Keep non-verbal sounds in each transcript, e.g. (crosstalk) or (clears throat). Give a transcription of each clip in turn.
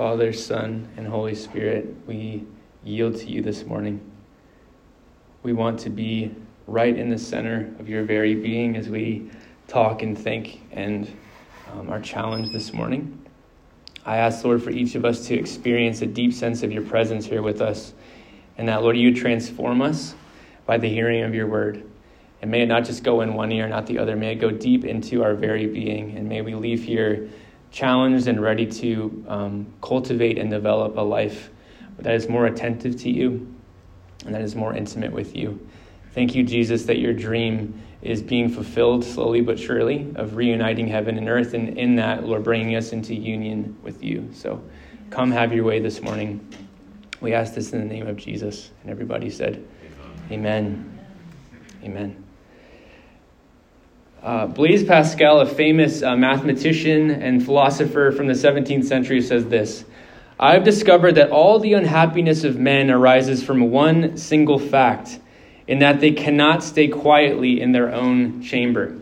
Father, Son, and Holy Spirit, we yield to you this morning. We want to be right in the center of your very being as we talk and think and um, are challenged this morning. I ask, Lord, for each of us to experience a deep sense of your presence here with us, and that, Lord, you transform us by the hearing of your word. And may it not just go in one ear, not the other. May it go deep into our very being. And may we leave here challenged and ready to um, cultivate and develop a life that is more attentive to you and that is more intimate with you. Thank you, Jesus, that your dream is being fulfilled slowly but surely of reuniting heaven and earth, and in that, Lord, bringing us into union with you. So come have your way this morning. We ask this in the name of Jesus. And everybody said, Amen. Amen. Uh, Blaise Pascal, a famous uh, mathematician and philosopher from the 17th century, says this I have discovered that all the unhappiness of men arises from one single fact, in that they cannot stay quietly in their own chamber.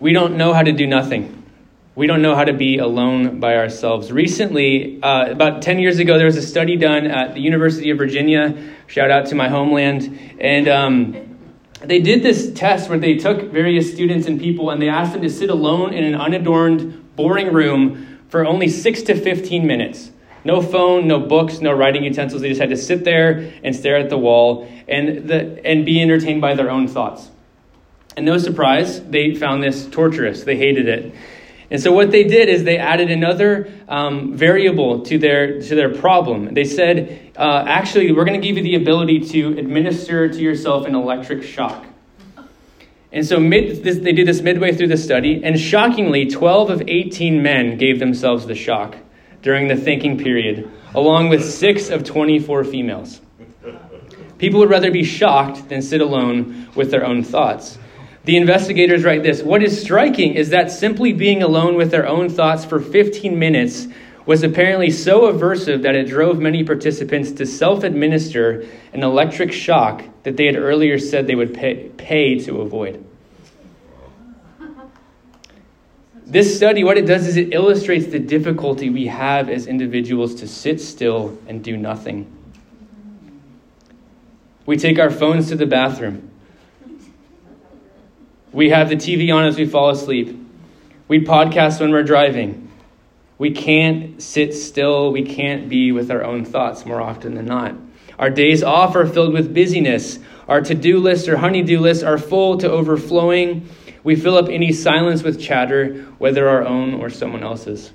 We don't know how to do nothing. We don't know how to be alone by ourselves. Recently, uh, about 10 years ago, there was a study done at the University of Virginia. Shout out to my homeland. And um, they did this test where they took various students and people and they asked them to sit alone in an unadorned, boring room for only six to 15 minutes. No phone, no books, no writing utensils. They just had to sit there and stare at the wall and, the, and be entertained by their own thoughts. And no surprise, they found this torturous. They hated it. And so what they did is they added another um, variable to their to their problem. They said, uh, actually, we're going to give you the ability to administer to yourself an electric shock. And so mid, this, they did this midway through the study, and shockingly, 12 of 18 men gave themselves the shock during the thinking period, along with six of 24 females. People would rather be shocked than sit alone with their own thoughts. The investigators write this What is striking is that simply being alone with their own thoughts for 15 minutes was apparently so aversive that it drove many participants to self administer an electric shock that they had earlier said they would pay, pay to avoid. This study, what it does is it illustrates the difficulty we have as individuals to sit still and do nothing. We take our phones to the bathroom. We have the TV on as we fall asleep. We podcast when we're driving. We can't sit still. We can't be with our own thoughts more often than not. Our days off are filled with busyness. Our to do lists or honeydew lists are full to overflowing. We fill up any silence with chatter, whether our own or someone else's.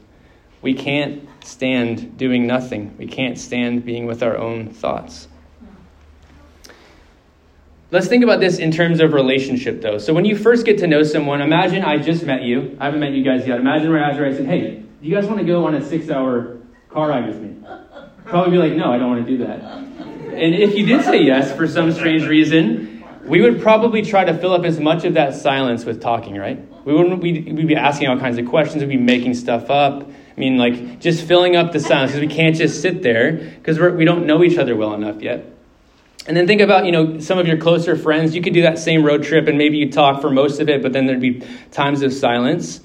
We can't stand doing nothing. We can't stand being with our own thoughts. Let's think about this in terms of relationship, though. So, when you first get to know someone, imagine I just met you. I haven't met you guys yet. Imagine where after I said, Hey, do you guys want to go on a six hour car ride with me? Probably be like, No, I don't want to do that. And if you did say yes for some strange reason, we would probably try to fill up as much of that silence with talking, right? We wouldn't we'd, we'd be asking all kinds of questions, we'd be making stuff up. I mean, like just filling up the silence because we can't just sit there because we don't know each other well enough yet. And then think about, you know, some of your closer friends. You could do that same road trip and maybe you talk for most of it, but then there'd be times of silence.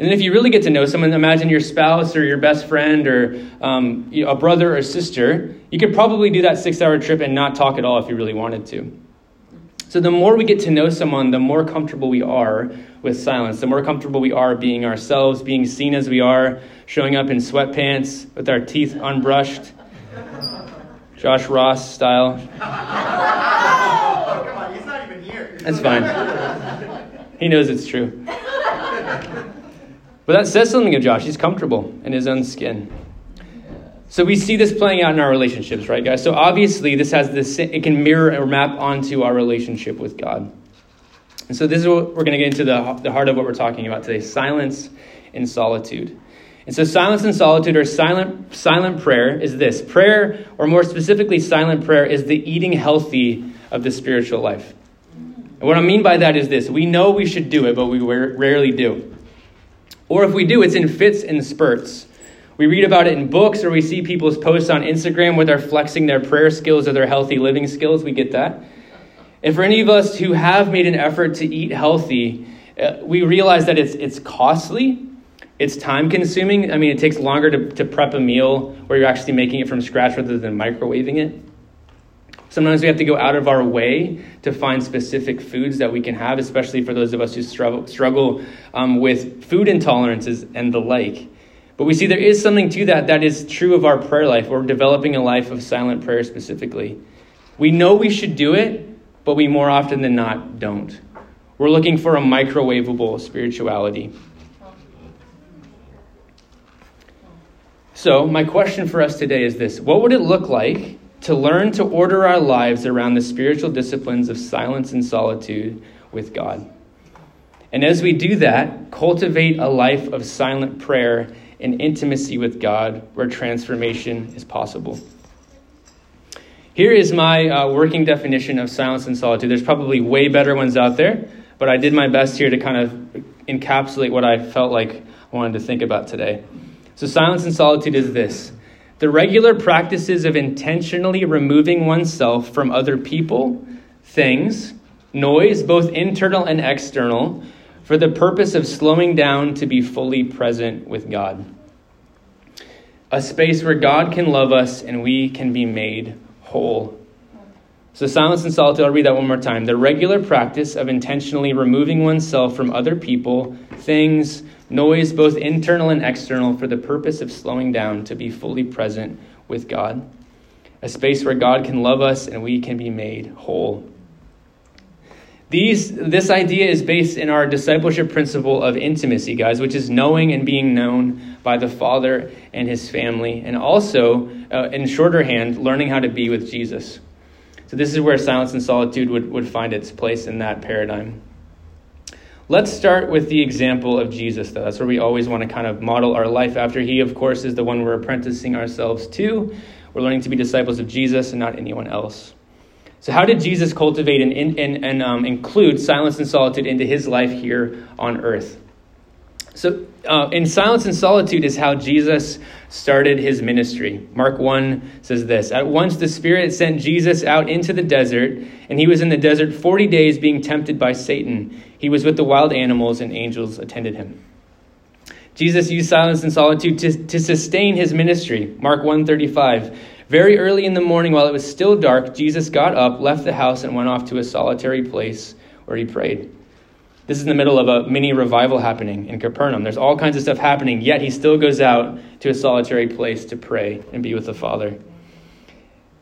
And then if you really get to know someone, imagine your spouse or your best friend or um, a brother or sister, you could probably do that six hour trip and not talk at all if you really wanted to. So the more we get to know someone, the more comfortable we are with silence, the more comfortable we are being ourselves, being seen as we are, showing up in sweatpants with our teeth unbrushed Josh Ross style. (laughs) Oh, come on, he's not even here. That's fine. He knows it's true. But that says something of Josh. He's comfortable in his own skin. So we see this playing out in our relationships, right, guys? So obviously, this has this, it can mirror or map onto our relationship with God. And so this is what we're going to get into the, the heart of what we're talking about today silence and solitude. And so silence and solitude or silent silent prayer is this. Prayer, or more specifically silent prayer, is the eating healthy of the spiritual life. And what I mean by that is this. We know we should do it, but we rarely do. Or if we do, it's in fits and spurts. We read about it in books or we see people's posts on Instagram where they're flexing their prayer skills or their healthy living skills. We get that. And for any of us who have made an effort to eat healthy, uh, we realize that it's, it's costly It's time consuming. I mean, it takes longer to, to prep a meal where you're actually making it from scratch rather than microwaving it. Sometimes we have to go out of our way to find specific foods that we can have, especially for those of us who struggle, struggle um, with food intolerances and the like. But we see there is something to that that is true of our prayer life. We're developing a life of silent prayer specifically. We know we should do it, but we more often than not don't. We're looking for a microwavable spirituality. So, my question for us today is this What would it look like to learn to order our lives around the spiritual disciplines of silence and solitude with God. And as we do that, cultivate a life of silent prayer and intimacy with God where transformation is possible. Here is my uh, working definition of silence and solitude. There's probably way better ones out there, but I did my best here to kind of encapsulate what I felt like I wanted to think about today. So, silence and solitude is this the regular practices of intentionally removing oneself from other people, things, noise, both internal and external, for the purpose of slowing down to be fully present with God. A space where God can love us and we can be made whole. So, silence and solitude, I'll read that one more time. The regular practice of intentionally removing oneself from other people, things, noise, both internal and external, for the purpose of slowing down to be fully present with God. A space where God can love us and we can be made whole. These, this idea is based in our discipleship principle of intimacy, guys, which is knowing and being known by the Father and his family, and also, uh, in shorter hand, learning how to be with Jesus. So, this is where silence and solitude would, would find its place in that paradigm. Let's start with the example of Jesus, though. That's where we always want to kind of model our life after. He, of course, is the one we're apprenticing ourselves to. We're learning to be disciples of Jesus and not anyone else. So, how did Jesus cultivate and, and, and um, include silence and solitude into his life here on earth? So, uh, in silence and solitude is how Jesus started his ministry. Mark 1 says this At once the Spirit sent Jesus out into the desert, and he was in the desert 40 days being tempted by Satan. He was with the wild animals, and angels attended him. Jesus used silence and solitude to, to sustain his ministry. Mark 135. Very early in the morning, while it was still dark, Jesus got up, left the house, and went off to a solitary place where he prayed. This is in the middle of a mini revival happening in Capernaum. There's all kinds of stuff happening, yet he still goes out to a solitary place to pray and be with the Father.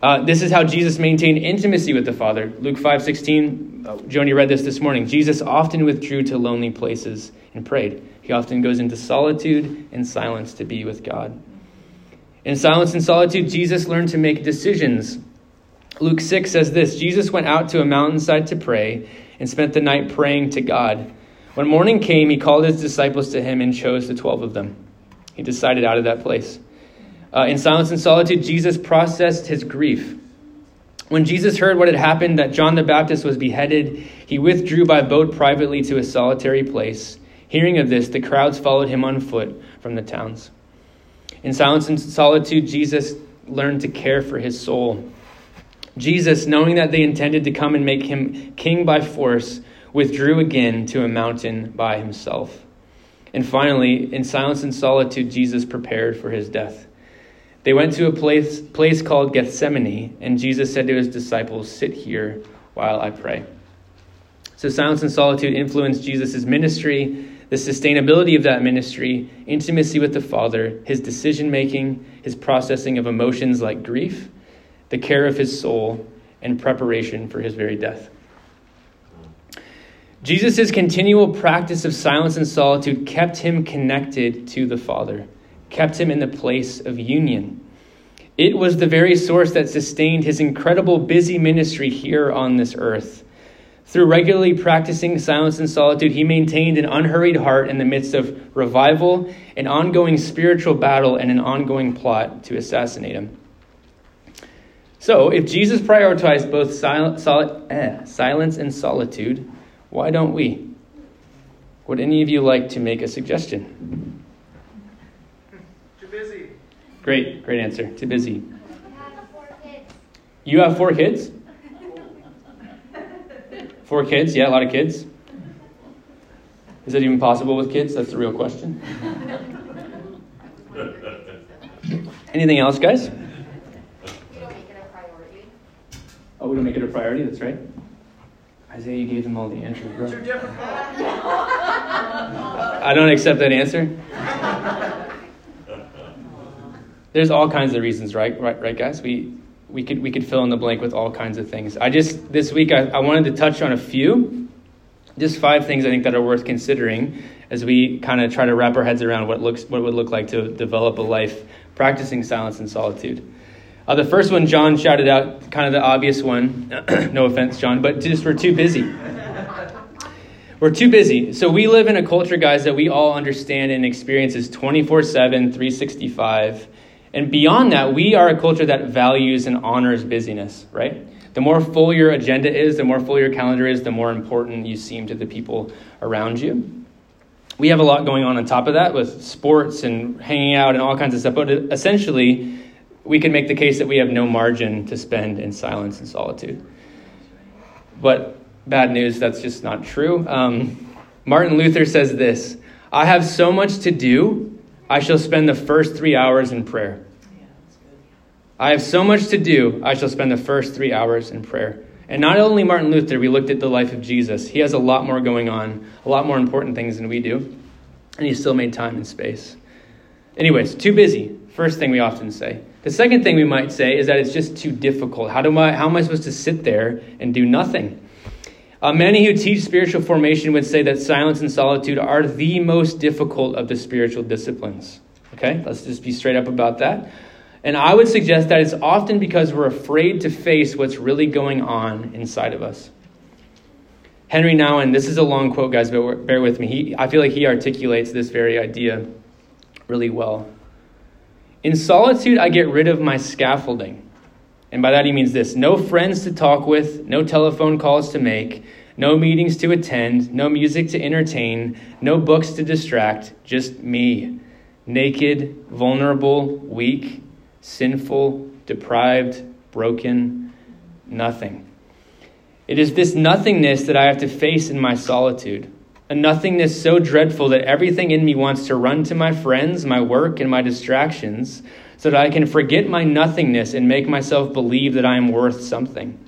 Uh, this is how Jesus maintained intimacy with the Father. Luke 5:16, uh, Joni read this this morning. Jesus often withdrew to lonely places and prayed. He often goes into solitude and silence to be with God. In silence and solitude, Jesus learned to make decisions. Luke 6 says this Jesus went out to a mountainside to pray and spent the night praying to God. When morning came, he called his disciples to him and chose the 12 of them. He decided out of that place. Uh, in silence and solitude, Jesus processed his grief. When Jesus heard what had happened, that John the Baptist was beheaded, he withdrew by boat privately to a solitary place. Hearing of this, the crowds followed him on foot from the towns. In silence and solitude, Jesus learned to care for his soul. Jesus, knowing that they intended to come and make him king by force, withdrew again to a mountain by himself. And finally, in silence and solitude, Jesus prepared for his death. They went to a place, place called Gethsemane, and Jesus said to his disciples, Sit here while I pray. So, silence and solitude influenced Jesus' ministry, the sustainability of that ministry, intimacy with the Father, his decision making, his processing of emotions like grief, the care of his soul, and preparation for his very death. Jesus' continual practice of silence and solitude kept him connected to the Father kept him in the place of union. It was the very source that sustained his incredible busy ministry here on this earth. Through regularly practicing silence and solitude, he maintained an unhurried heart in the midst of revival, an ongoing spiritual battle, and an ongoing plot to assassinate him. So, if Jesus prioritized both sil- sol- eh, silence and solitude, why don't we? Would any of you like to make a suggestion? Too busy. Great, great answer. Too busy. You have four kids? Four kids? Yeah, a lot of kids. Is that even possible with kids? That's the real question. (laughs) Anything else, guys? We don't make it a priority. Oh, we don't make it a priority. That's right. Isaiah, you gave them all the answers, bro. Too difficult. I don't accept that answer. There's all kinds of reasons, right? Right, right, guys. We we could we could fill in the blank with all kinds of things. I just this week I, I wanted to touch on a few, just five things I think that are worth considering as we kind of try to wrap our heads around what looks what it would look like to develop a life practicing silence and solitude. Uh, the first one, John shouted out, kind of the obvious one. (clears throat) no offense, John, but just we're too busy. We're too busy. So we live in a culture, guys, that we all understand and experience as 24 7, 365. And beyond that, we are a culture that values and honors busyness, right? The more full your agenda is, the more full your calendar is, the more important you seem to the people around you. We have a lot going on on top of that with sports and hanging out and all kinds of stuff. But essentially, we can make the case that we have no margin to spend in silence and solitude. But bad news, that's just not true. Um, Martin Luther says this I have so much to do, I shall spend the first three hours in prayer. I have so much to do, I shall spend the first three hours in prayer. And not only Martin Luther, we looked at the life of Jesus. He has a lot more going on, a lot more important things than we do. And he still made time and space. Anyways, too busy. First thing we often say. The second thing we might say is that it's just too difficult. How, do I, how am I supposed to sit there and do nothing? Uh, many who teach spiritual formation would say that silence and solitude are the most difficult of the spiritual disciplines. Okay, let's just be straight up about that. And I would suggest that it's often because we're afraid to face what's really going on inside of us. Henri Nouwen, this is a long quote, guys, but bear with me. He, I feel like he articulates this very idea really well. In solitude, I get rid of my scaffolding. And by that he means this no friends to talk with, no telephone calls to make, no meetings to attend, no music to entertain, no books to distract, just me. Naked, vulnerable, weak, sinful, deprived, broken, nothing. It is this nothingness that I have to face in my solitude. A nothingness so dreadful that everything in me wants to run to my friends, my work, and my distractions so that I can forget my nothingness and make myself believe that I am worth something.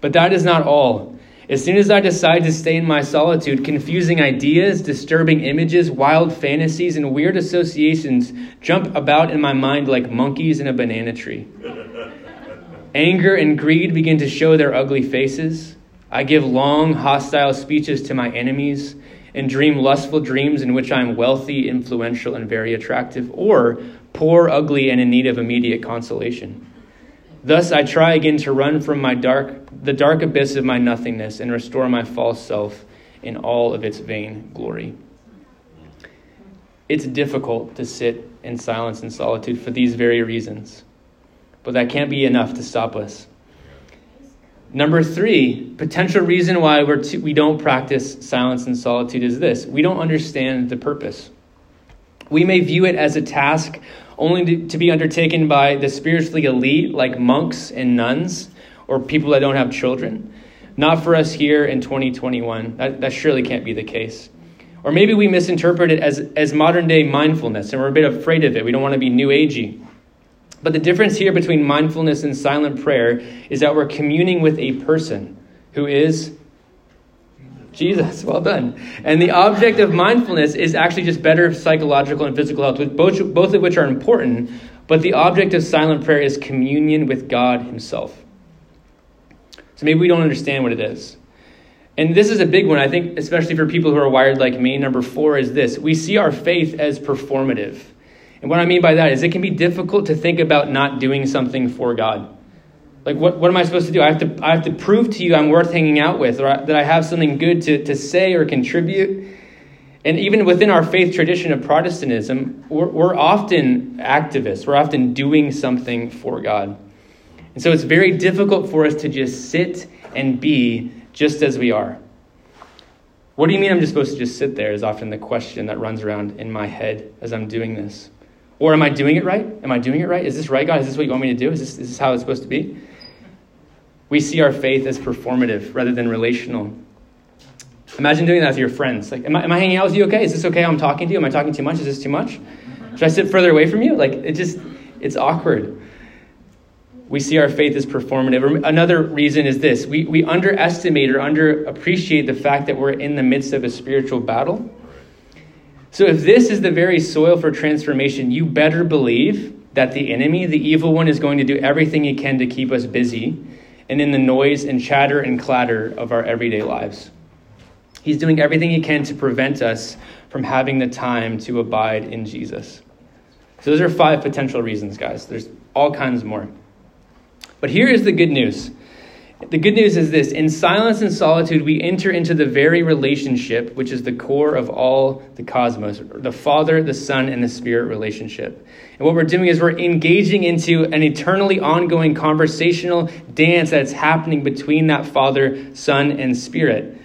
But that is not all. As soon as I decide to stay in my solitude, confusing ideas, disturbing images, wild fantasies, and weird associations jump about in my mind like monkeys in a banana tree. Anger and greed begin to show their ugly faces. I give long, hostile speeches to my enemies and dream lustful dreams in which I am wealthy, influential, and very attractive, or poor, ugly, and in need of immediate consolation. Thus I try again to run from my dark, the dark abyss of my nothingness and restore my false self in all of its vain glory. It's difficult to sit in silence and solitude for these very reasons, but that can't be enough to stop us. Number three, potential reason why we're too, we don't practice silence and solitude is this we don't understand the purpose. We may view it as a task only to, to be undertaken by the spiritually elite, like monks and nuns, or people that don't have children. Not for us here in 2021. That, that surely can't be the case. Or maybe we misinterpret it as, as modern day mindfulness and we're a bit afraid of it. We don't want to be new agey. But the difference here between mindfulness and silent prayer is that we're communing with a person who is Jesus. (laughs) Well done. And the object of mindfulness is actually just better psychological and physical health, both, both of which are important. But the object of silent prayer is communion with God Himself. So maybe we don't understand what it is. And this is a big one, I think, especially for people who are wired like me. Number four is this we see our faith as performative. And what I mean by that is it can be difficult to think about not doing something for God. Like, what, what am I supposed to do? I have to, I have to prove to you I'm worth hanging out with, or that I have something good to, to say or contribute. And even within our faith tradition of Protestantism, we're, we're often activists. We're often doing something for God. And so it's very difficult for us to just sit and be just as we are. What do you mean I'm just supposed to just sit there? Is often the question that runs around in my head as I'm doing this. Or am I doing it right? Am I doing it right? Is this right, God? Is this what you want me to do? Is this, is this how it's supposed to be? We see our faith as performative rather than relational. Imagine doing that with your friends. Like, am I, am I hanging out with you okay? Is this okay? I'm talking to you. Am I talking too much? Is this too much? Should I sit further away from you? Like, it just, it's awkward. We see our faith as performative. Another reason is this we, we underestimate or underappreciate the fact that we're in the midst of a spiritual battle. So, if this is the very soil for transformation, you better believe that the enemy, the evil one, is going to do everything he can to keep us busy and in the noise and chatter and clatter of our everyday lives. He's doing everything he can to prevent us from having the time to abide in Jesus. So, those are five potential reasons, guys. There's all kinds more. But here is the good news. The good news is this in silence and solitude, we enter into the very relationship which is the core of all the cosmos the Father, the Son, and the Spirit relationship. And what we're doing is we're engaging into an eternally ongoing conversational dance that's happening between that Father, Son, and Spirit.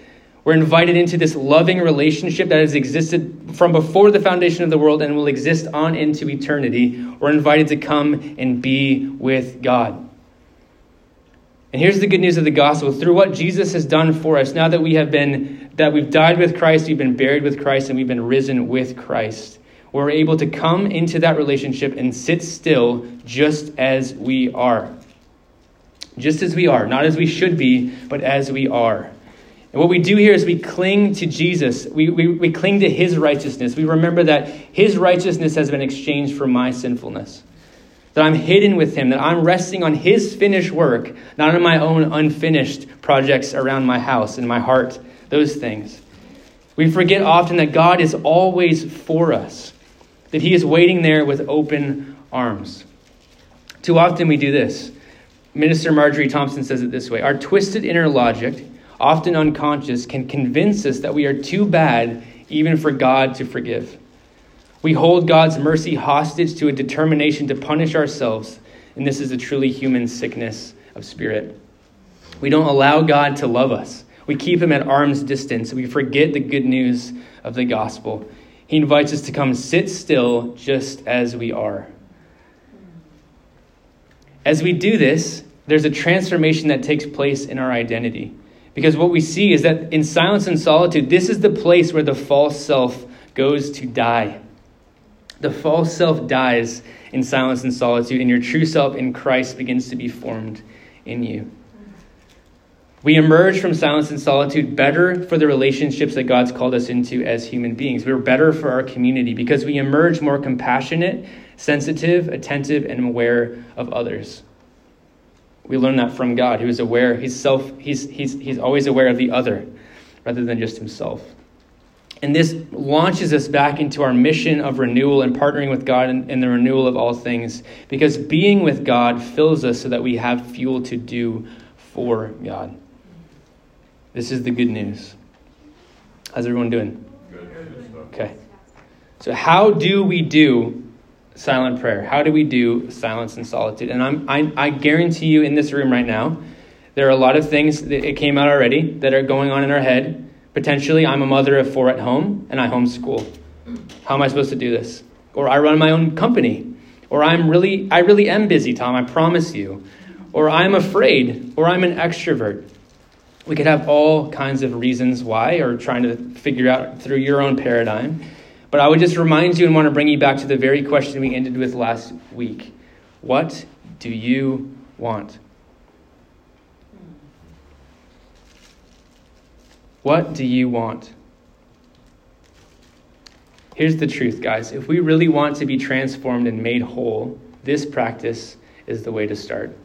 We're invited into this loving relationship that has existed from before the foundation of the world and will exist on into eternity. We're invited to come and be with God. And here's the good news of the gospel. Through what Jesus has done for us, now that we have been that we've died with Christ, we've been buried with Christ, and we've been risen with Christ, we're able to come into that relationship and sit still just as we are. Just as we are, not as we should be, but as we are. And what we do here is we cling to Jesus. We, we, we cling to his righteousness. We remember that his righteousness has been exchanged for my sinfulness that I'm hidden with Him, that I'm resting on His finished work, not on my own unfinished projects around my house and my heart, those things. We forget often that God is always for us, that He is waiting there with open arms. Too often we do this. Minister Marjorie Thompson says it this way Our twisted inner logic, often unconscious, can convince us that we are too bad even for God to forgive. We hold God's mercy hostage to a determination to punish ourselves, and this is a truly human sickness of spirit. We don't allow God to love us. We keep him at arm's distance. We forget the good news of the gospel. He invites us to come sit still just as we are. As we do this, there's a transformation that takes place in our identity. Because what we see is that in silence and solitude, this is the place where the false self goes to die. The false self dies in silence and solitude, and your true self in Christ begins to be formed in you. We emerge from silence and solitude better for the relationships that God's called us into as human beings. We're better for our community because we emerge more compassionate, sensitive, attentive, and aware of others. We learn that from God, who is aware, he's, self, he's, he's, he's always aware of the other rather than just himself. And this launches us back into our mission of renewal and partnering with God in, in, the renewal of all things. Because being with God fills us so that we have fuel to do for God. This is the good news. How's everyone doing? Okay. So, how do we do silent prayer? How do we do silence and solitude? And I'm, I, I guarantee you in this room right now, there are a lot of things that it came out already that are going on in our head Potentially, I'm a mother of four at home and I homeschool. How am I supposed to do this? Or I run my own company. Or I'm really, I really am busy, Tom, I promise you. Or I'm afraid. Or I'm an extrovert. We could have all kinds of reasons why, or trying to figure out through your own paradigm. But I would just remind you and want to bring you back to the very question we ended with last week What do you want? What do you want? Here's the truth, guys. If we really want to be transformed and made whole, this practice is the way to start.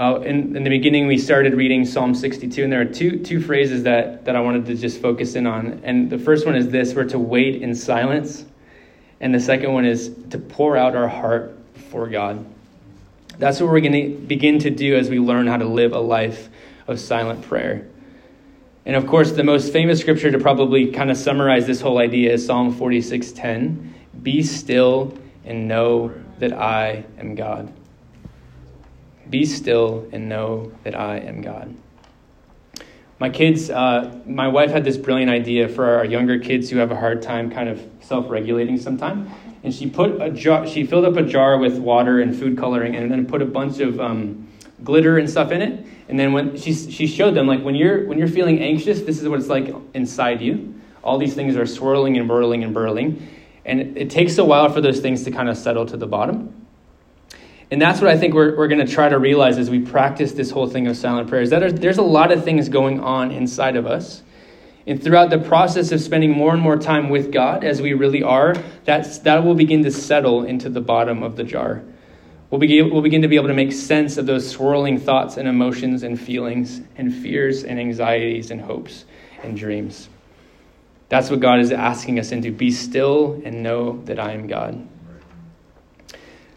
Uh, in, in, the beginning, we started reading Psalm 62, and there are two, two phrases that, that I wanted to just focus in on. And the first one is this we're to wait in silence. And the second one is to pour out our heart before God. That's what we're going to begin to do as we learn how to live a life of silent prayer. And of course, the most famous scripture to probably kind of summarize this whole idea is Psalm 46:10. Be still and know that I am God. Be still and know that I am God. My kids, uh, my wife had this brilliant idea for our younger kids who have a hard time kind of self-regulating sometimes. And she put a jar, she filled up a jar with water and food coloring, and then put a bunch of um, glitter and stuff in it. And then when she, she showed them, like when you're, when you're feeling anxious, this is what it's like inside you. All these things are swirling and whirling and burling. And it takes a while for those things to kind of settle to the bottom. And that's what I think we're, we're going to try to realize as we practice this whole thing of silent prayer is that there's a lot of things going on inside of us. And throughout the process of spending more and more time with God, as we really are, that's, that will begin to settle into the bottom of the jar. We'll begin, we'll begin to be able to make sense of those swirling thoughts and emotions and feelings and fears and anxieties and hopes and dreams. That's what God is asking us into. Be still and know that I am God.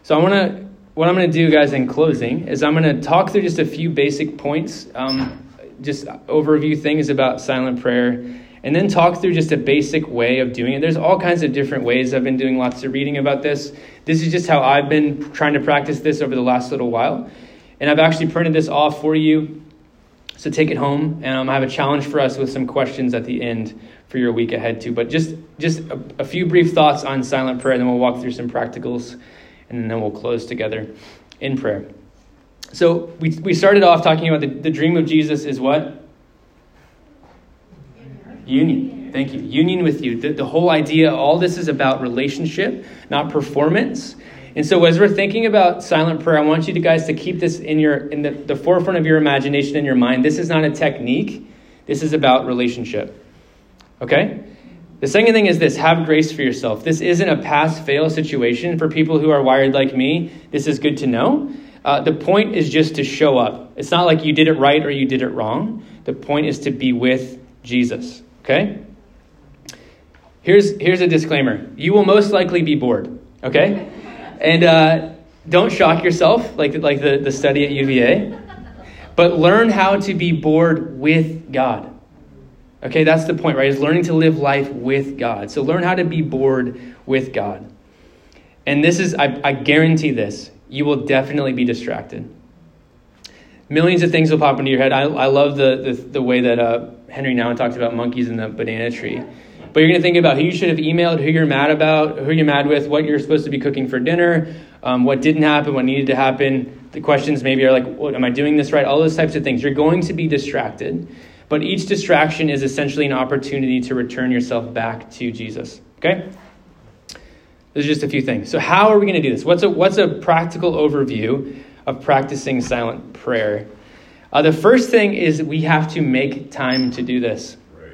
So I want to what I'm going to do, guys, in closing, is I'm going to talk through just a few basic points, um, just overview things about silent prayer, and then talk through just a basic way of doing it. There's all kinds of different ways. I've been doing lots of reading about this. This is just how I've been trying to practice this over the last little while. And I've actually printed this off for you. So take it home, and um, I have a challenge for us with some questions at the end for your week ahead too. But just just a, a few brief thoughts on silent prayer, and then we'll walk through some practicals and then we'll close together in prayer. So we, we started off talking about the, the dream of Jesus is what? Union. Thank you. Union with you. The, the whole idea, all this is about relationship, not performance. And so as we're thinking about silent prayer, I want you to guys to keep this in your in the, the forefront of your imagination and your mind. This is not a technique. This is about relationship. Okay? The second thing is this have grace for yourself. This isn't a pass fail situation for people who are wired like me. This is good to know. Uh, the point is just to show up. It's not like you did it right or you did it wrong. The point is to be with Jesus. Okay? Here's, here's a disclaimer you will most likely be bored. Okay? And uh, don't shock yourself like, like the, the study at UVA, but learn how to be bored with God. Okay, that's the point, right? Is learning to live life with God. So learn how to be bored with God. And this is, I, I guarantee this, you will definitely be distracted. Millions of things will pop into your head. I, I love the, the, the way that uh, Henri Nouwen talks about monkeys in the banana tree. But you're going to think about who you should have emailed, who you're mad about, who you're mad with, what you're supposed to be cooking for dinner, um, what didn't happen, what needed to happen. The questions maybe are like, what, am I doing this right? All those types of things. You're going to be distracted. But each distraction is essentially an opportunity to return yourself back to Jesus. Okay? There's just a few things. So, how are we going to do this? What's a, what's a practical overview of practicing silent prayer? Uh, the first thing is we have to make time to do this. Right.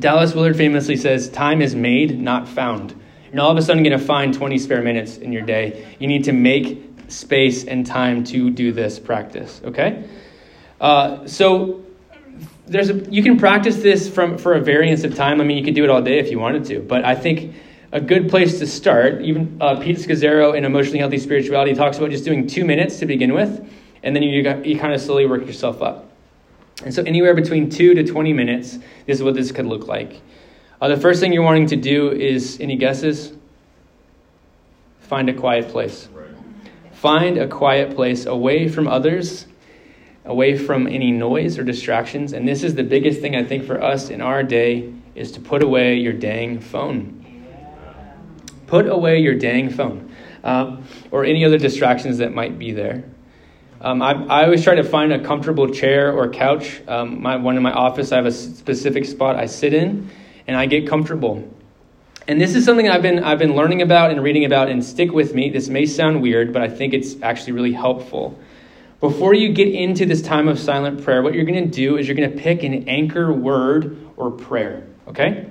Dallas Willard famously says, Time is made, not found. You're not all of a sudden going to find 20 spare minutes in your day. You need to make space and time to do this practice, okay? Uh, so, there's a, you can practice this from for a variance of time. I mean, you could do it all day if you wanted to, but I think a good place to start, even uh, Pete Scazzero in Emotionally Healthy Spirituality talks about just doing two minutes to begin with, and then you, you kind of slowly work yourself up. And so, anywhere between two to 20 minutes, this is what this could look like. Uh, the first thing you're wanting to do is any guesses? Find a quiet place. Right. Find a quiet place away from others away from any noise or distractions. And this is the biggest thing I think for us in our day is to put away your dang phone. Put away your dang phone um, or any other distractions that might be there. Um, I, I, always try to find a comfortable chair or couch. Um, my, one in my office, I have a specific spot I sit in, and I get comfortable. And this is something I've been I've been learning about and reading about, and stick with me. This may sound weird, but I think it's actually really helpful. Before you get into this time of silent prayer, what you're going to do is you're going to pick an anchor word or prayer, okay?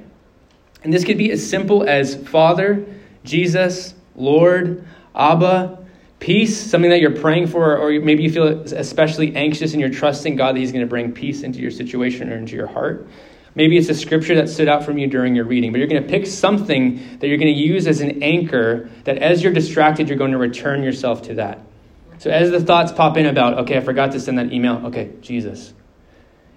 And this could be as simple as Father, Jesus, Lord, Abba, peace, something that you're praying for, or maybe you feel especially anxious and you're trusting God that He's going to bring peace into your situation or into your heart. Maybe it's a scripture that stood out from you during your reading, but you're going to pick something that you're going to use as an anchor that as you're distracted, you're going to return yourself to that. So as the thoughts pop in about, okay, I forgot to send that email, okay, Jesus.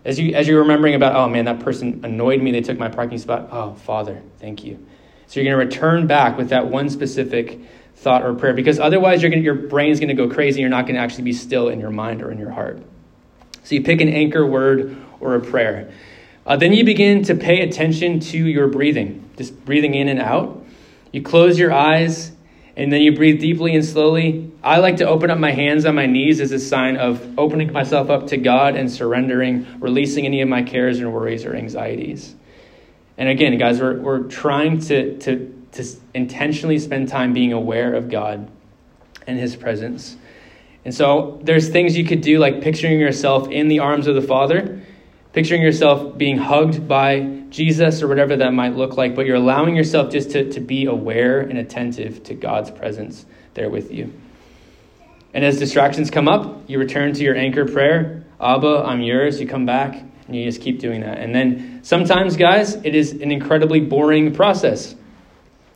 As you as you're remembering about, oh man, that person annoyed me, they took my parking spot. Oh, Father, thank you. So you're going to return back with that one specific thought or prayer because otherwise going your brain's going to go crazy. You're not going to actually be still in your mind or in your heart. So you pick an anchor word or a prayer. Uh, then you begin to pay attention to your breathing, just breathing in and out. You close your eyes and then you breathe deeply and slowly. I like to open up my hands on my knees as a sign of opening myself up to God and surrendering, releasing any of my cares and worries or anxieties. And again, guys, we're, we're trying to, to to intentionally spend time being aware of God and His presence. And so there's things you could do like picturing yourself in the arms of the Father, picturing yourself being hugged by Jesus or whatever that might look like, but you're allowing yourself just to, to be aware and attentive to God's presence there with you. And as distractions come up, you return to your anchor prayer Abba, I'm yours. You come back and you just keep doing that. And then sometimes, guys, it is an incredibly boring process.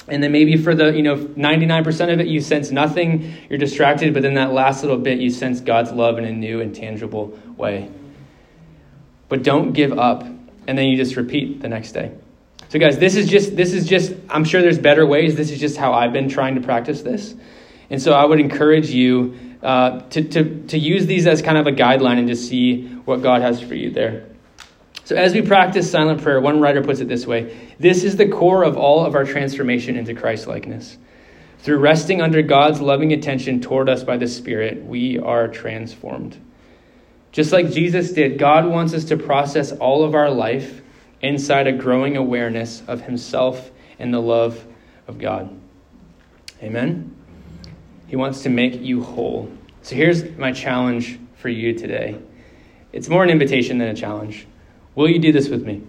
And then maybe for the, you know, 99% of it, you sense nothing, you're distracted, but then that last little bit, you sense God's love in a new and tangible way. But don't give up, and then you just repeat the next day. So guys, this is just this is just I'm sure there's better ways. This is just how I've been trying to practice this. And so I would encourage you uh, to, to, to use these as kind of a guideline and just see what God has for you there. So, as we practice silent prayer, one writer puts it this way this is the core of all of our transformation into Christ likeness. Through resting under God's loving attention toward us by the Spirit, we are transformed. Just like Jesus did, God wants us to process all of our life inside a growing awareness of Himself and the love of God. Amen? He wants to make you whole. So here's my challenge for you today it's more an invitation than a challenge. Will you do this with me?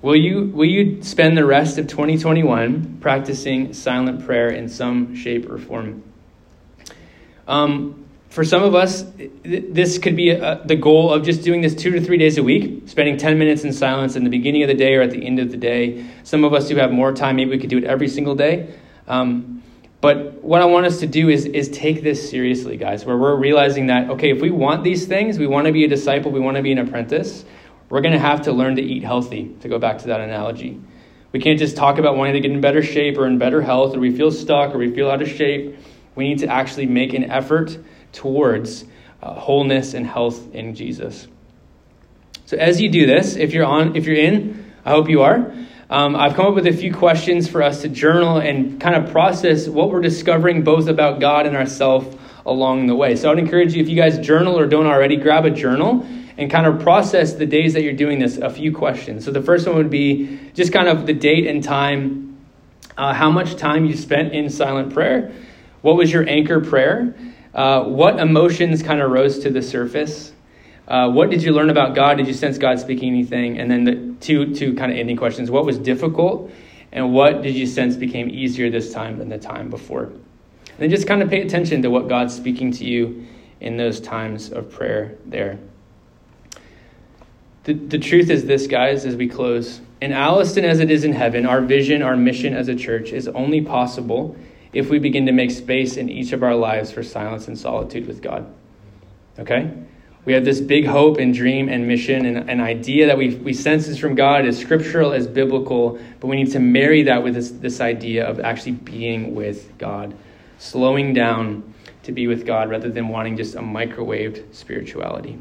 Will you, will you spend the rest of 2021 practicing silent prayer in some shape or form? Um, for some of us, this could be a, the goal of just doing this two to three days a week, spending 10 minutes in silence in the beginning of the day or at the end of the day. Some of us who have more time, maybe we could do it every single day. Um, but what I want us to do is, is take this seriously, guys, where we're realizing that, okay, if we want these things, we want to be a disciple, we want to be an apprentice, we're going to have to learn to eat healthy, to go back to that analogy. We can't just talk about wanting to get in better shape or in better health, or we feel stuck or we feel out of shape. We need to actually make an effort towards uh, wholeness and health in Jesus. So as you do this, if you're on, if you're in, I hope you are. Um, I've come up with a few questions for us to journal and kind of process what we're discovering both about God and ourselves along the way. So I'd encourage you, if you guys journal or don't already, grab a journal and kind of process the days that you're doing this, a few questions. So the first one would be just kind of the date and time, uh, how much time you spent in silent prayer, what was your anchor prayer, uh, what emotions kind of rose to the surface, uh, what did you learn about God? Did you sense God speaking anything? And then the two two kind of ending questions: What was difficult, and what did you sense became easier this time than the time before? And then just kind of pay attention to what God's speaking to you in those times of prayer. There. The, the truth is this, guys, as we close. In Alliston, as it is in heaven, our vision, our mission as a church is only possible if we begin to make space in each of our lives for silence and solitude with God. Okay? We have this big hope and dream and mission and an idea that we, we sense is from God, as scriptural, as biblical, but we need to marry that with this, this idea of actually being with God, slowing down to be with God rather than wanting just a microwaved spirituality.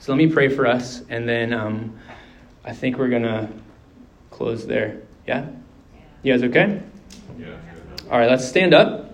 So let me pray for us, and then um, I think we're going to close there. Yeah? You guys okay? Yeah. All right, let's stand up.